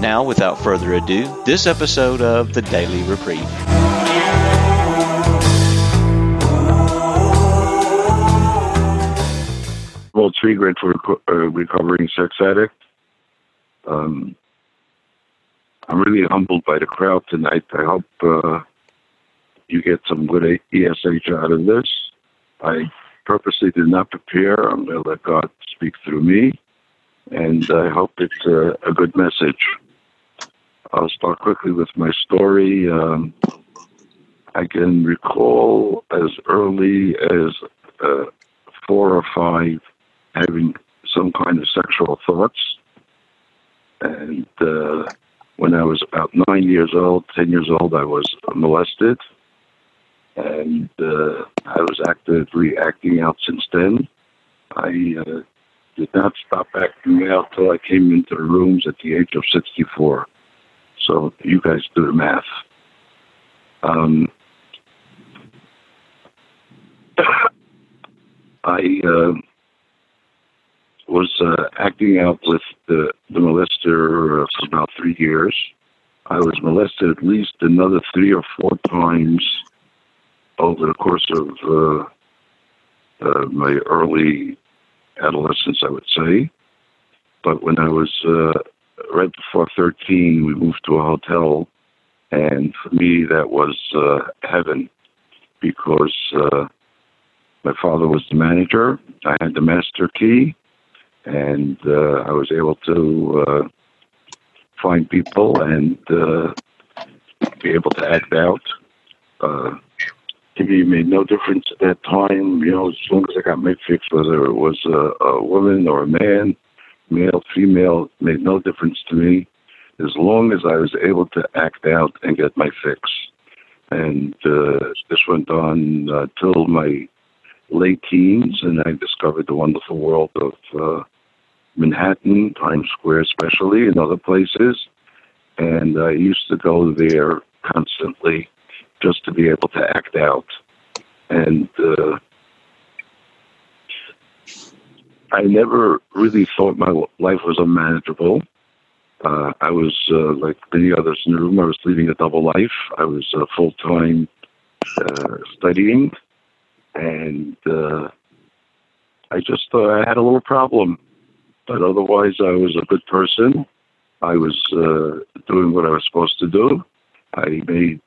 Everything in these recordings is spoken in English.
Now, without further ado, this episode of The Daily Reprieve. Well, Tree Grid for a recovering sex addict. Um, I'm really humbled by the crowd tonight. I hope uh, you get some good ESH out of this. I purposely did not prepare. I'm going to let God speak through me, and I hope it's a, a good message. I'll start quickly with my story. Um, I can recall as early as uh, four or five having some kind of sexual thoughts. And uh, when I was about nine years old, ten years old, I was molested. And uh, I was actively acting out since then. I uh, did not stop acting out till I came into the rooms at the age of 64. So you guys do the math. Um, I uh, was uh, acting out with the, the molester for about three years. I was molested at least another three or four times over the course of uh, uh, my early adolescence, I would say. But when I was uh, right before 13, we moved to a hotel, and for me, that was uh, heaven because uh, my father was the manager. I had the master key, and uh, I was able to uh, find people and uh, be able to act out. Uh, it made no difference at that time. You know, as long as I got my fix, whether it was a, a woman or a man, male, female, made no difference to me, as long as I was able to act out and get my fix. And uh, this went on uh, till my late teens, and I discovered the wonderful world of uh, Manhattan, Times Square, especially, and other places. And I used to go there constantly just to be able to act out. And uh, I never really thought my life was unmanageable. Uh, I was, uh, like many others in the room, I was leading a double life. I was uh, full time uh, studying, and uh, I just thought I had a little problem. But otherwise, I was a good person. I was uh, doing what I was supposed to do. I made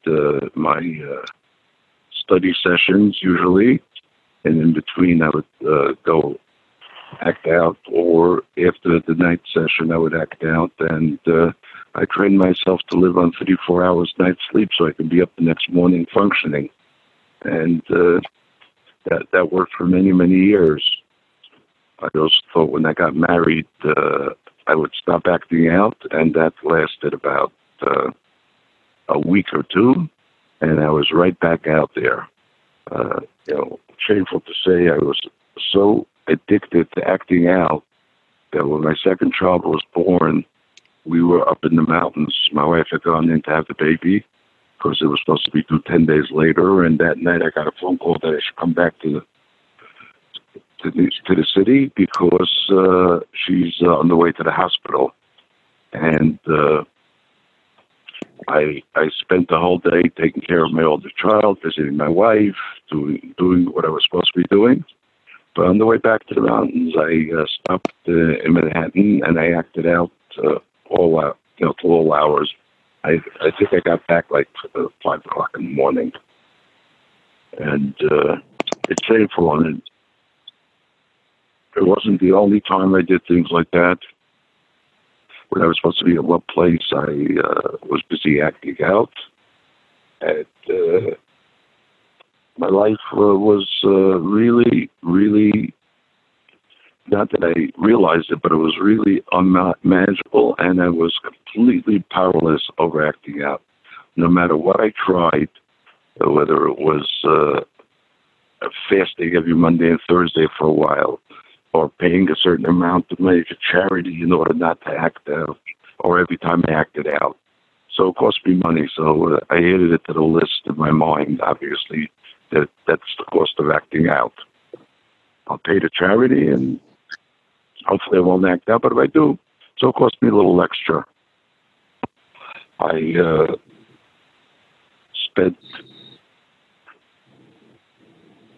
my study sessions usually, and in between, I would go act out, or after the night session, I would act out. And uh, I trained myself to live on 34 hours night sleep so I could be up the next morning functioning. And uh, that that worked for many many years. I also thought when I got married, uh, I would stop acting out, and that lasted about uh, a week or two, and I was right back out there. Uh, you know, shameful to say, I was so addicted to acting out that when my second child was born, we were up in the mountains. My wife had gone in to have the baby because it was supposed to be due 10 days later. And that night I got a phone call that I should come back to the, to the, to the city because uh, she's uh, on the way to the hospital. And uh, I I spent the whole day taking care of my older child, visiting my wife, doing doing what I was supposed to be doing. But on the way back to the mountains, I uh, stopped uh, in Manhattan and I acted out uh, all out, you know, till all hours. I I think I got back like uh, five o'clock in the morning, and uh, it's painful. And it wasn't the only time I did things like that. When I was supposed to be at one place, I uh, was busy acting out. at. uh, my life uh, was uh, really, really, not that I realized it, but it was really unmanageable, and I was completely powerless over acting out. no matter what I tried, whether it was uh, fasting every Monday and Thursday for a while, or paying a certain amount of money to charity in order not to act out, or every time I acted out. So it cost me money. So uh, I added it to the list in my mind, obviously, that that's the cost of acting out. I'll pay the charity and hopefully I won't act out, but if I do, so it cost me a little extra. I uh, spent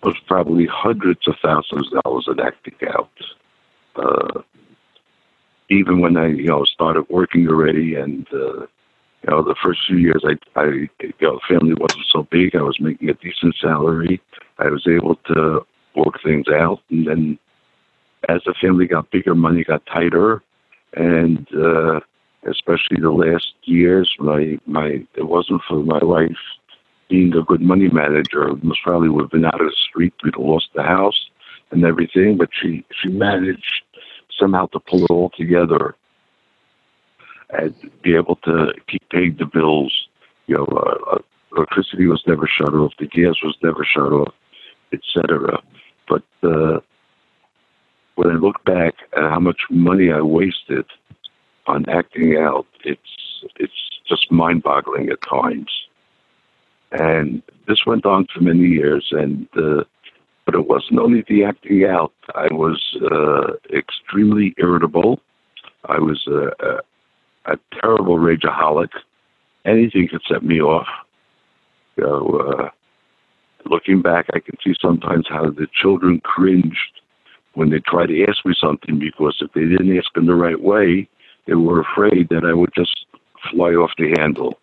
was probably hundreds of thousands of dollars in acting out. Uh, even when I, you know, started working already, and uh, you know, the first few years, I, I, you know, family wasn't so big. I was making a decent salary. I was able to work things out, and then as the family got bigger, money got tighter, and uh, especially the last years, my my it wasn't for my wife being a good money manager. Most probably would have been out of the street. We'd have lost the house and everything, but she she managed somehow to pull it all together and be able to keep paying the bills. You know, uh, uh electricity was never shut off, the gas was never shut off, etc. But uh, when I look back at how much money I wasted on acting out, it's it's just mind-boggling at times. And this went on for many years, and uh, but it wasn't only the acting out. I was uh, extremely irritable. I was a, a, terrible rageaholic. Anything could set me off. Know, uh, looking back, I can see sometimes how the children cringed when they tried to ask me something because if they didn't ask in the right way, they were afraid that I would just fly off the handle.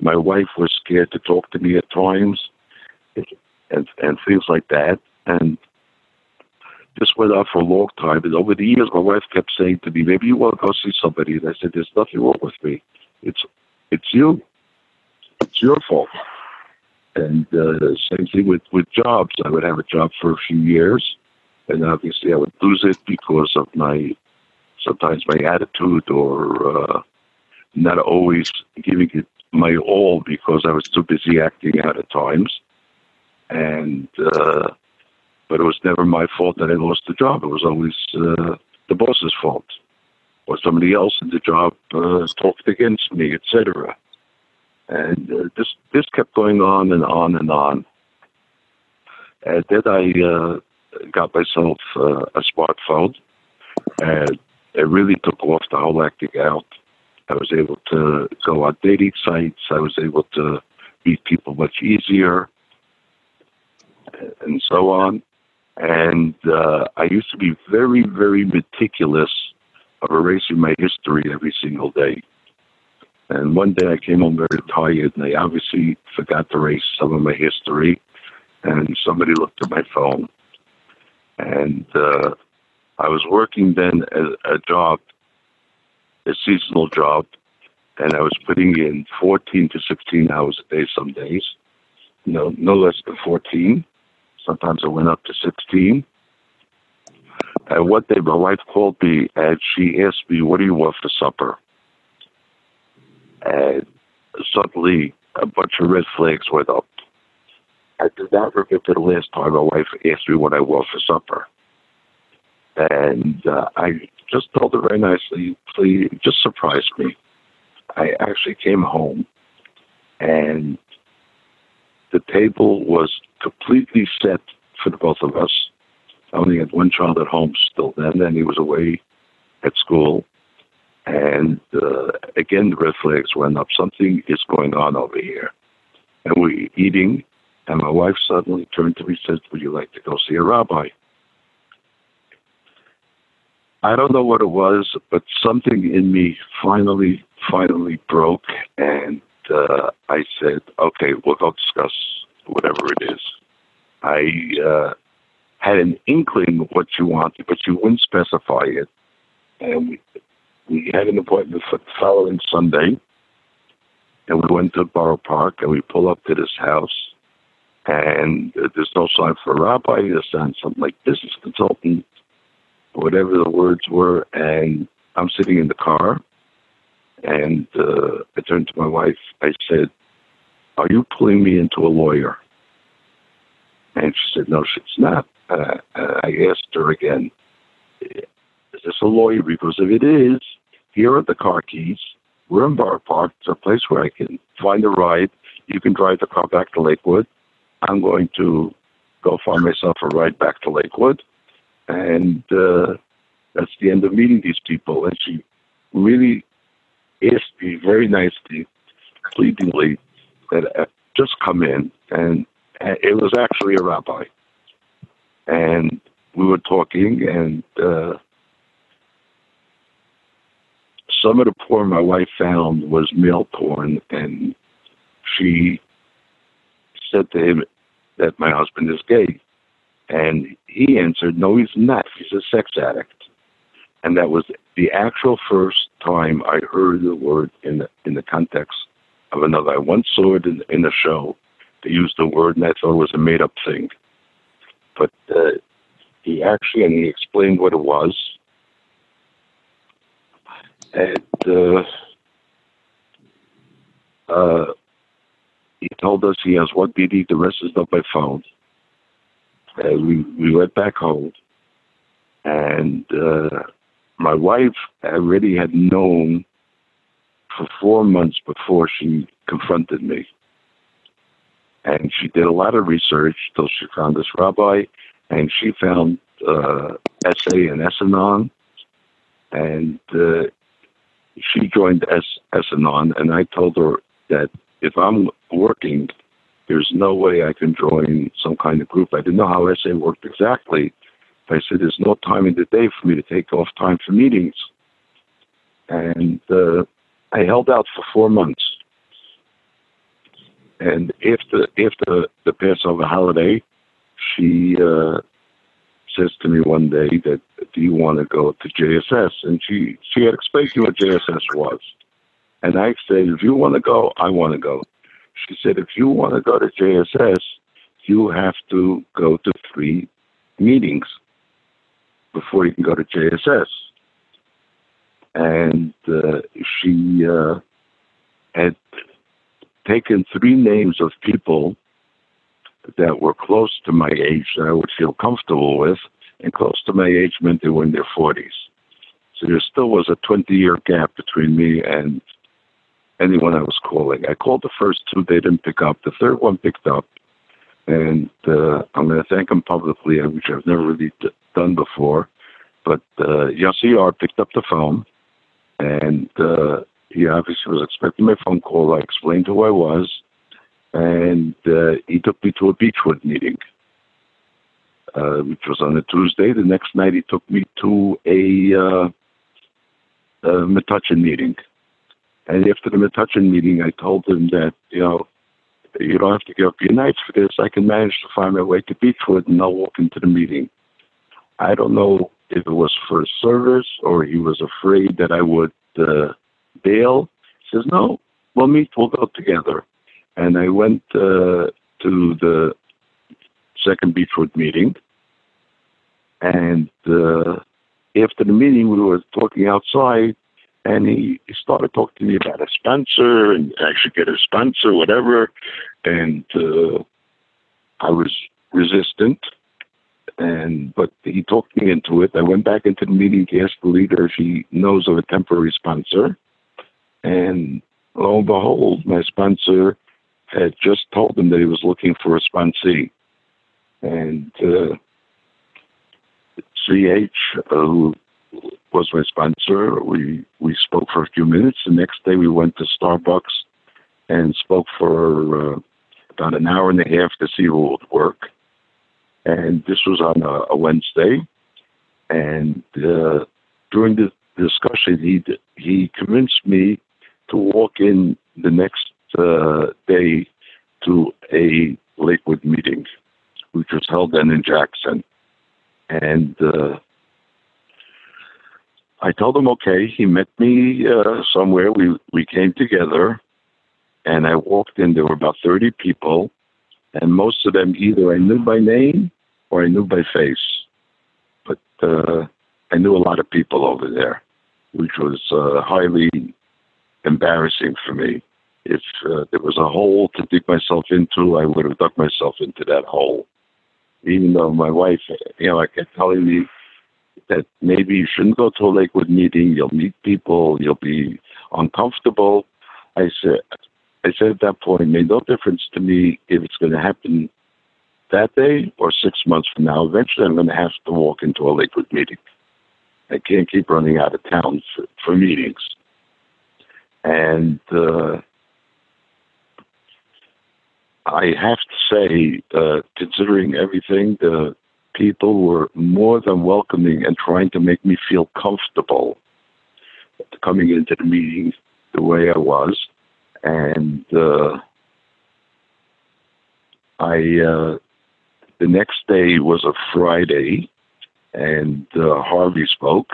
My wife was scared to talk to me at times, and and things like that. And this went on for a long time. And over the years, my wife kept saying to me, "Maybe you want to go see somebody." And I said, "There's nothing wrong with me. It's it's you. It's your fault." And uh, same thing with with jobs. I would have a job for a few years, and obviously I would lose it because of my sometimes my attitude or uh, not always giving it my all because I was too busy acting out at times. And uh, but it was never my fault that I lost the job. It was always uh, the boss's fault, or somebody else in the job uh, talked against me, etc. And uh, this this kept going on and on and on. And then I uh, got myself uh, a smartphone, and it really took off the whole acting out. I was able to go on dating sites. I was able to meet people much easier, and so on. And uh, I used to be very, very meticulous of erasing my history every single day. And one day I came home very tired, and I obviously forgot to erase some of my history. And somebody looked at my phone, and uh, I was working then at a job, a seasonal job, and I was putting in 14 to 16 hours a day some days. No, no less than 14. Sometimes it went up to 16. And one day my wife called me and she asked me, What do you want for supper? And suddenly a bunch of red flags went up. I do not remember the last time my wife asked me what I want for supper. And uh, I just told her very nicely, please, just surprise me. I actually came home and the table was completely set for the both of us. I only had one child at home still then, and he was away at school. And uh, again, the red flags went up. Something is going on over here. And we're eating, and my wife suddenly turned to me and said, Would you like to go see a rabbi? I don't know what it was, but something in me finally, finally broke, and uh, I said, "Okay, we'll go discuss whatever it is." I uh, had an inkling of what you wanted, but you wouldn't specify it, and we we had an appointment for the following Sunday, and we went to Borough Park, and we pull up to this house, and uh, there's no sign for a rabbi. There's sign something like business consultant whatever the words were, and I'm sitting in the car, and uh, I turned to my wife. I said, Are you pulling me into a lawyer? And she said, No, she's not. Uh, I asked her again, Is this a lawyer? Because if it is, here are the car keys. We're in Borough Park. It's a place where I can find a ride. You can drive the car back to Lakewood. I'm going to go find myself a ride back to Lakewood. And uh, that's the end of meeting these people. And she really asked me very nicely, pleadingly, that I just come in. And it was actually a rabbi. And we were talking, and uh, some of the porn my wife found was male porn, and she said to him that my husband is gay. And he answered, No, he's not. He's a sex addict. And that was the actual first time I heard the word in the, in the context of another. I once saw it in, in a show. They used the word, and I thought it was a made up thing. But uh, he actually, and he explained what it was. And uh, uh, he told us he has one BD, the rest is not by phone. And we, we went back home. And uh, my wife already had known for four months before she confronted me. And she did a lot of research till she found this rabbi, and she found uh, SA and S-Anon, and uh, she joined S- S-Anon, and I told her that if I'm working, there's no way I can join some kind of group. I didn't know how SA worked exactly, I said, there's no time in the day for me to take off time for meetings. And uh, I held out for four months. And after after the Passover holiday, she uh, says to me one day that, "Do you want to go to JSS?" And she she had explained to me what JSS was. And I said, "If you want to go, I want to go." She said, "If you want to go to JSS, you have to go to three meetings before you can go to JSS. And uh, she uh, had taken three names of people that were close to my age that I would feel comfortable with, and close to my age meant they were in their 40s. So there still was a 20 year gap between me and anyone I was calling. I called the first two, they didn't pick up. The third one picked up, and uh, I'm going to thank him publicly, which I've never really d- done before. But uh, Yossi R picked up the phone, and uh, he obviously was expecting my phone call. I explained who I was, and uh, he took me to a Beachwood meeting, uh, which was on a Tuesday. The next night, he took me to a, uh, a Metuchen meeting. And after the Metuchen meeting, I told him that, you know, you don't have to give up your nights for this. I can manage to find my way to Beachwood and I'll walk into the meeting. I don't know if it was for service or he was afraid that I would uh, bail. He says, no, we'll meet, we'll go together. And I went uh, to the second Beachwood meeting. And uh, after the meeting, we were talking outside, and he, started talking to me about a sponsor, and I should get a sponsor, whatever. And uh, I was resistant and but he talked me into it. I went back into the meeting to ask the leader if he knows of a temporary sponsor, and lo and behold, my sponsor had just told him that he was looking for a sponsee, and uh, CH, uh, who was my sponsor, we we spoke for a few minutes. The next day, we went to Starbucks and spoke for uh, about an hour and a half to see who would work and this was on a, a Wednesday. And uh, during the discussion, he he convinced me to walk in the next uh, day to a Lakewood meeting, which was held then in Jackson. And uh, I told him okay. He met me uh, somewhere. We we came together, and I walked in. There were about thirty people, and most of them either I knew by name or I knew by face. But uh, I knew a lot of people over there, which was uh, highly embarrassing for me. if uh, there was a hole to dig myself into, I would have dug myself into that hole. Even though my wife, you know, I kept telling me that maybe you shouldn't go to a Lakewood meeting. You'll meet people. You'll be uncomfortable. I said, I said at that point, it made no difference to me if it's going to happen that day or six months from now. Eventually, I'm going to have to walk into a Lakewood meeting. I can't keep running out of town for, for meetings. And uh, I have to say, uh, considering everything, the people were more than welcoming and trying to make me feel comfortable coming into the meeting the way I was. And uh, I, uh, the next day was a Friday, and uh, Harvey spoke.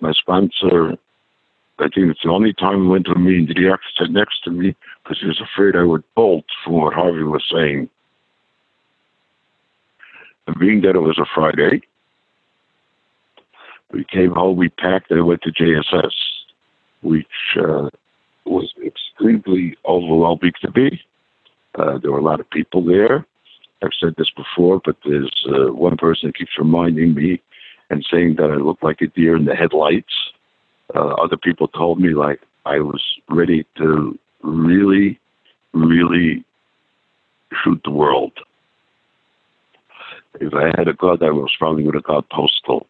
My sponsor, I think it's the only time he went to a meeting that he actually sat next to me because he was afraid I would bolt from what Harvey was saying. And being that it was a Friday, we came home, we packed, and went to JSS, which uh, was extremely overwhelming to me. Uh, there were a lot of people there. I've said this before, but there's uh, one person that keeps reminding me and saying that I look like a deer in the headlights. Uh, other people told me like I was ready to really, really shoot the world. If I had a gun, I was probably going to got postal.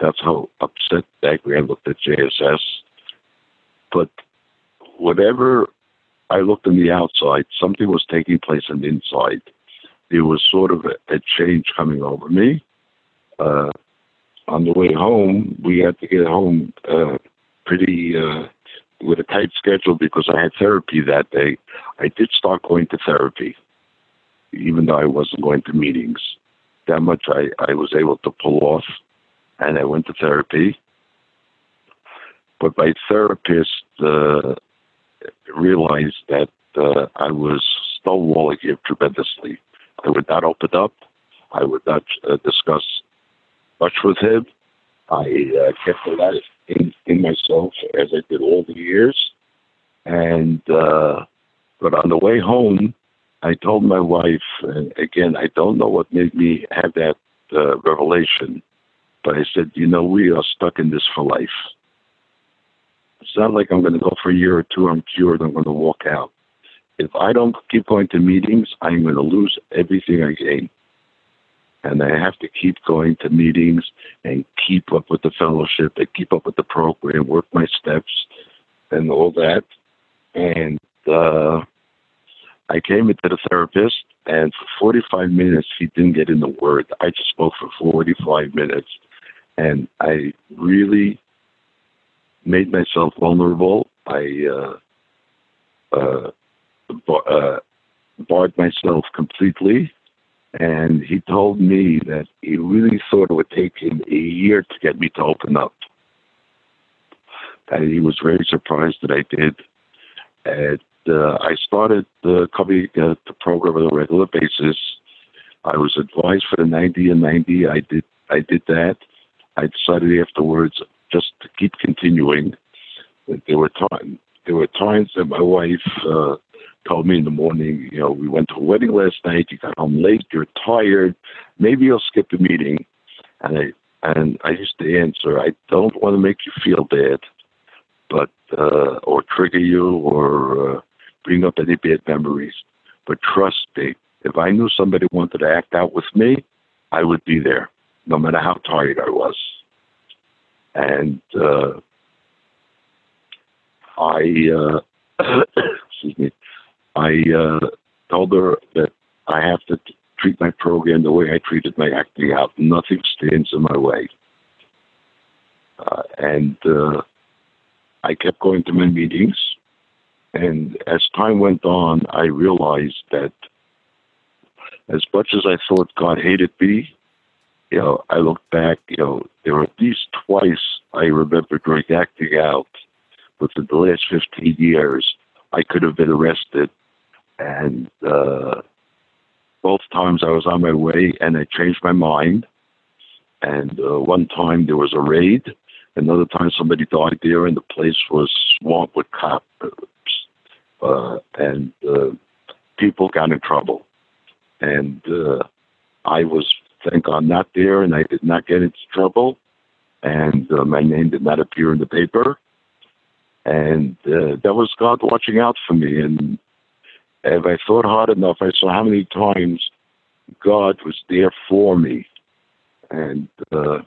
That's how upset, angry I looked at JSS. But whatever I looked on the outside, something was taking place on the inside there was sort of a, a change coming over me. Uh, on the way home, we had to get home uh, pretty uh, with a tight schedule because I had therapy that day. I did start going to therapy, even though I wasn't going to meetings. That much I, I was able to pull off, and I went to therapy. But my therapist uh, realized that uh, I was stonewalling him tremendously. I would not open up. I would not uh, discuss much with him. I uh, kept a lot in, in myself as I did all the years. And, uh, but on the way home, I told my wife, and again, I don't know what made me have that uh, revelation, but I said, you know, we are stuck in this for life. It's not like I'm going to go for a year or two, I'm cured, I'm going to walk out if I don't keep going to meetings, I'm going to lose everything I gain. And I have to keep going to meetings and keep up with the fellowship and keep up with the program, work my steps and all that. And uh, I came into the therapist, and for 45 minutes, he didn't get in the word. I just spoke for 45 minutes, and I really made myself vulnerable. I uh, uh, uh, barred myself completely. And he told me that he really thought it would take him a year to get me to open up. And he was very surprised that I did. And uh, I started uh, coming uh, the program on a regular basis. I was advised for the 90 and 90. I did I did that. I decided afterwards just to keep continuing. There were times there were times that my wife uh, told me in the morning, you know, we went to a wedding last night. You got home late. You're tired. Maybe you'll skip the meeting. And I and I used to answer, I don't want to make you feel bad, but uh, or trigger you or uh, bring up any bad memories. But trust me, if I knew somebody wanted to act out with me, I would be there, no matter how tired I was. And uh, I, uh, excuse me, I uh, told her that I have to treat my program the way I treated my acting out. Nothing stands in my way. Uh, and uh, I kept going to my meetings. And as time went on, I realized that as much as I thought God hated me, you know, I look back, you know, there were at least twice I remember during acting out within the last 15 years, I could have been arrested and uh, both times I was on my way and I changed my mind. And uh, one time there was a raid. Another time somebody died there and the place was swamped with cops. uh, and uh, people got in trouble. And uh, I was, thank God, not there, and I did not get into trouble. And uh, my name did not appear in the paper. And uh, that was God watching out for me. And if I thought hard enough, I saw how many times God was there for me. And, uh,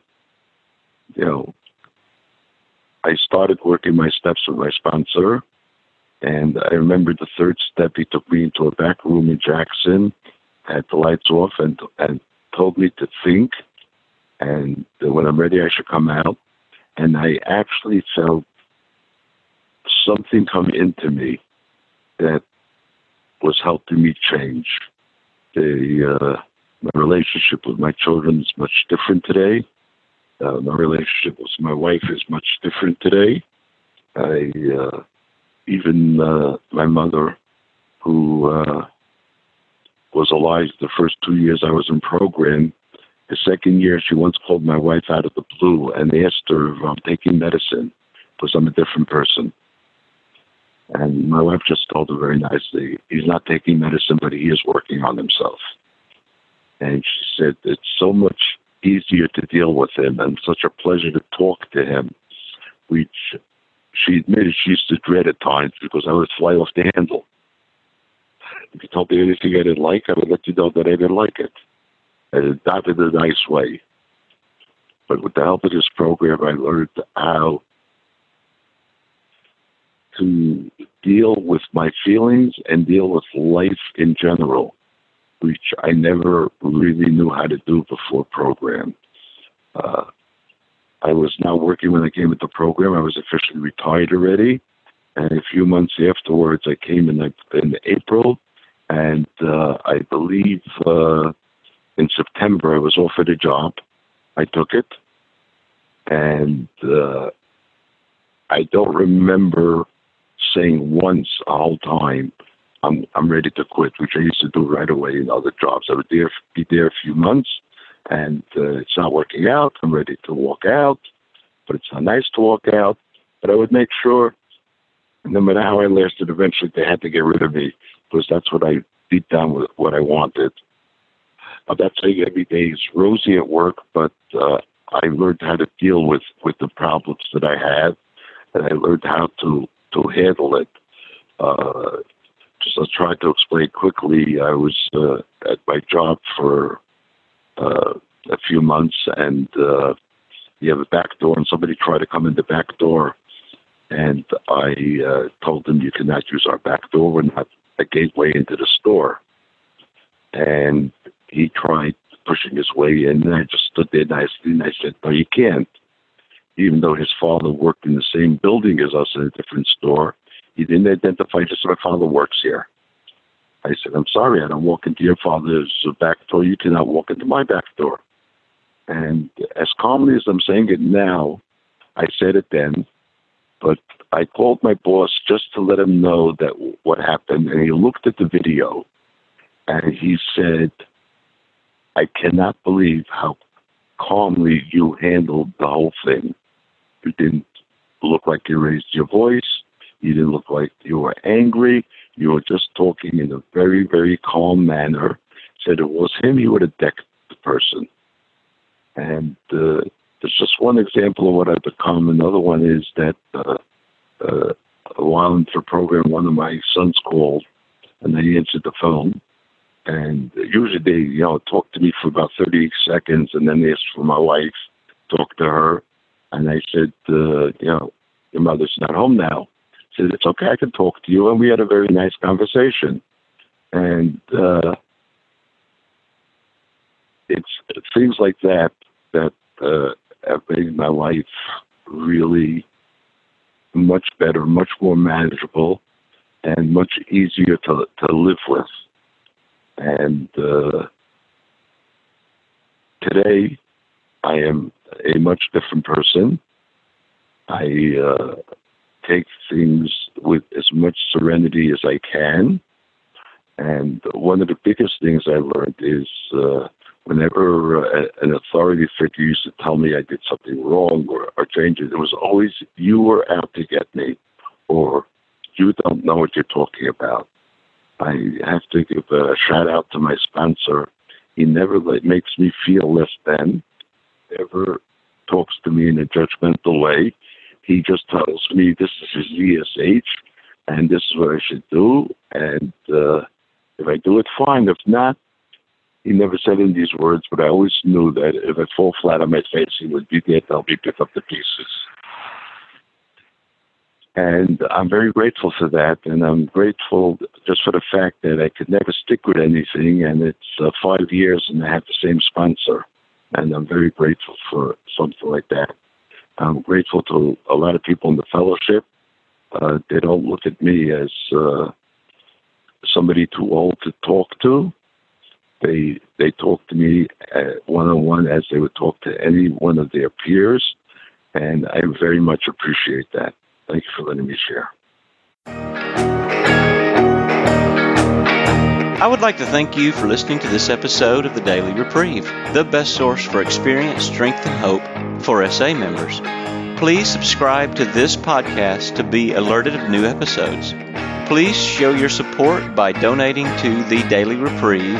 you know, I started working my steps with my sponsor. And I remember the third step, he took me into a back room in Jackson, had the lights off, and, and told me to think. And when I'm ready, I should come out. And I actually felt something come into me that was helping me change. The, uh, my relationship with my children is much different today. Uh, my relationship with my wife is much different today. I uh, even uh, my mother, who uh, was alive the first two years I was in program, the second year she once called my wife out of the blue and asked her if I'm taking medicine because I'm a different person. And my wife just told her very nicely, he's not taking medicine, but he is working on himself. And she said, it's so much easier to deal with him and such a pleasure to talk to him, which she admitted she used to dread at times because I would fly off the handle. If you told me anything I didn't like, I would let you know that I didn't like it. And not in a nice way. But with the help of this program, I learned how to deal with my feelings and deal with life in general, which I never really knew how to do before program. Uh, I was now working when I came into the program. I was officially retired already. And a few months afterwards, I came in, in April. And uh, I believe uh, in September, I was offered a job. I took it. And uh, I don't remember saying once a whole time, I'm I'm ready to quit, which I used to do right away in other jobs. I would be there a few months, and uh, it's not working out. I'm ready to walk out, but it's not nice to walk out. But I would make sure, no matter how I lasted, eventually they had to get rid of me because that's what I beat down with what I wanted. I'm not saying every day is rosy at work, but uh, I learned how to deal with with the problems that I had, and I learned how to to handle it. Uh, just to try to explain quickly, I was uh, at my job for uh, a few months, and uh, you have a back door, and somebody tried to come in the back door, and I uh, told them you cannot use our back door. We're not a gateway into the store. And he tried pushing his way in, and I just stood there nicely, and I said, "No, you can't." Even though his father worked in the same building as us in a different store, he didn't identify. Just my father works here. I said, I'm sorry, I don't walk into your father's back door. You cannot walk into my back door. And as calmly as I'm saying it now, I said it then, but I called my boss just to let him know that what happened. And he looked at the video and he said, I cannot believe how calmly you handled the whole thing. You didn't look like you raised your voice. You didn't look like you were angry. You were just talking in a very, very calm manner. Said it was him, he would have decked the person. And uh, there's just one example of what I've become. Another one is that uh, uh, while the program, one of my sons called, and they answered the phone. And usually they, you know, talk to me for about 30 seconds, and then they ask for my wife, talk to her, and I said, uh, you know, your mother's not home now said, It's okay, I can talk to you. And we had a very nice conversation. And uh, it's things like that that uh, have made my life really much better, much more manageable, and much easier to, to live with. And uh, today, I am a much different person. I uh, take things with as much serenity as I can. And one of the biggest things I learned is uh, whenever uh, an authority figure used to tell me I did something wrong or, or change it, it was always you were out to get me, or you don't know what you're talking about. I have to give a shout out to my sponsor. He never like, makes me feel less than, never talks to me in a judgmental way. He just tells me this is his ESH and this is what I should do. And uh, if I do it, fine. If not, he never said in these words, but I always knew that if I fall flat on my face, he would be there to help me pick up the pieces. And I'm very grateful for that. And I'm grateful just for the fact that I could never stick with anything. And it's uh, five years and I have the same sponsor. And I'm very grateful for something like that. I'm grateful to a lot of people in the fellowship. Uh, they don't look at me as uh, somebody too old to talk to. They they talk to me one on one as they would talk to any one of their peers, and I very much appreciate that. Thank you for letting me share. I would like to thank you for listening to this episode of the Daily Reprieve, the best source for experience, strength, and hope for SA members. Please subscribe to this podcast to be alerted of new episodes. Please show your support by donating to the Daily Reprieve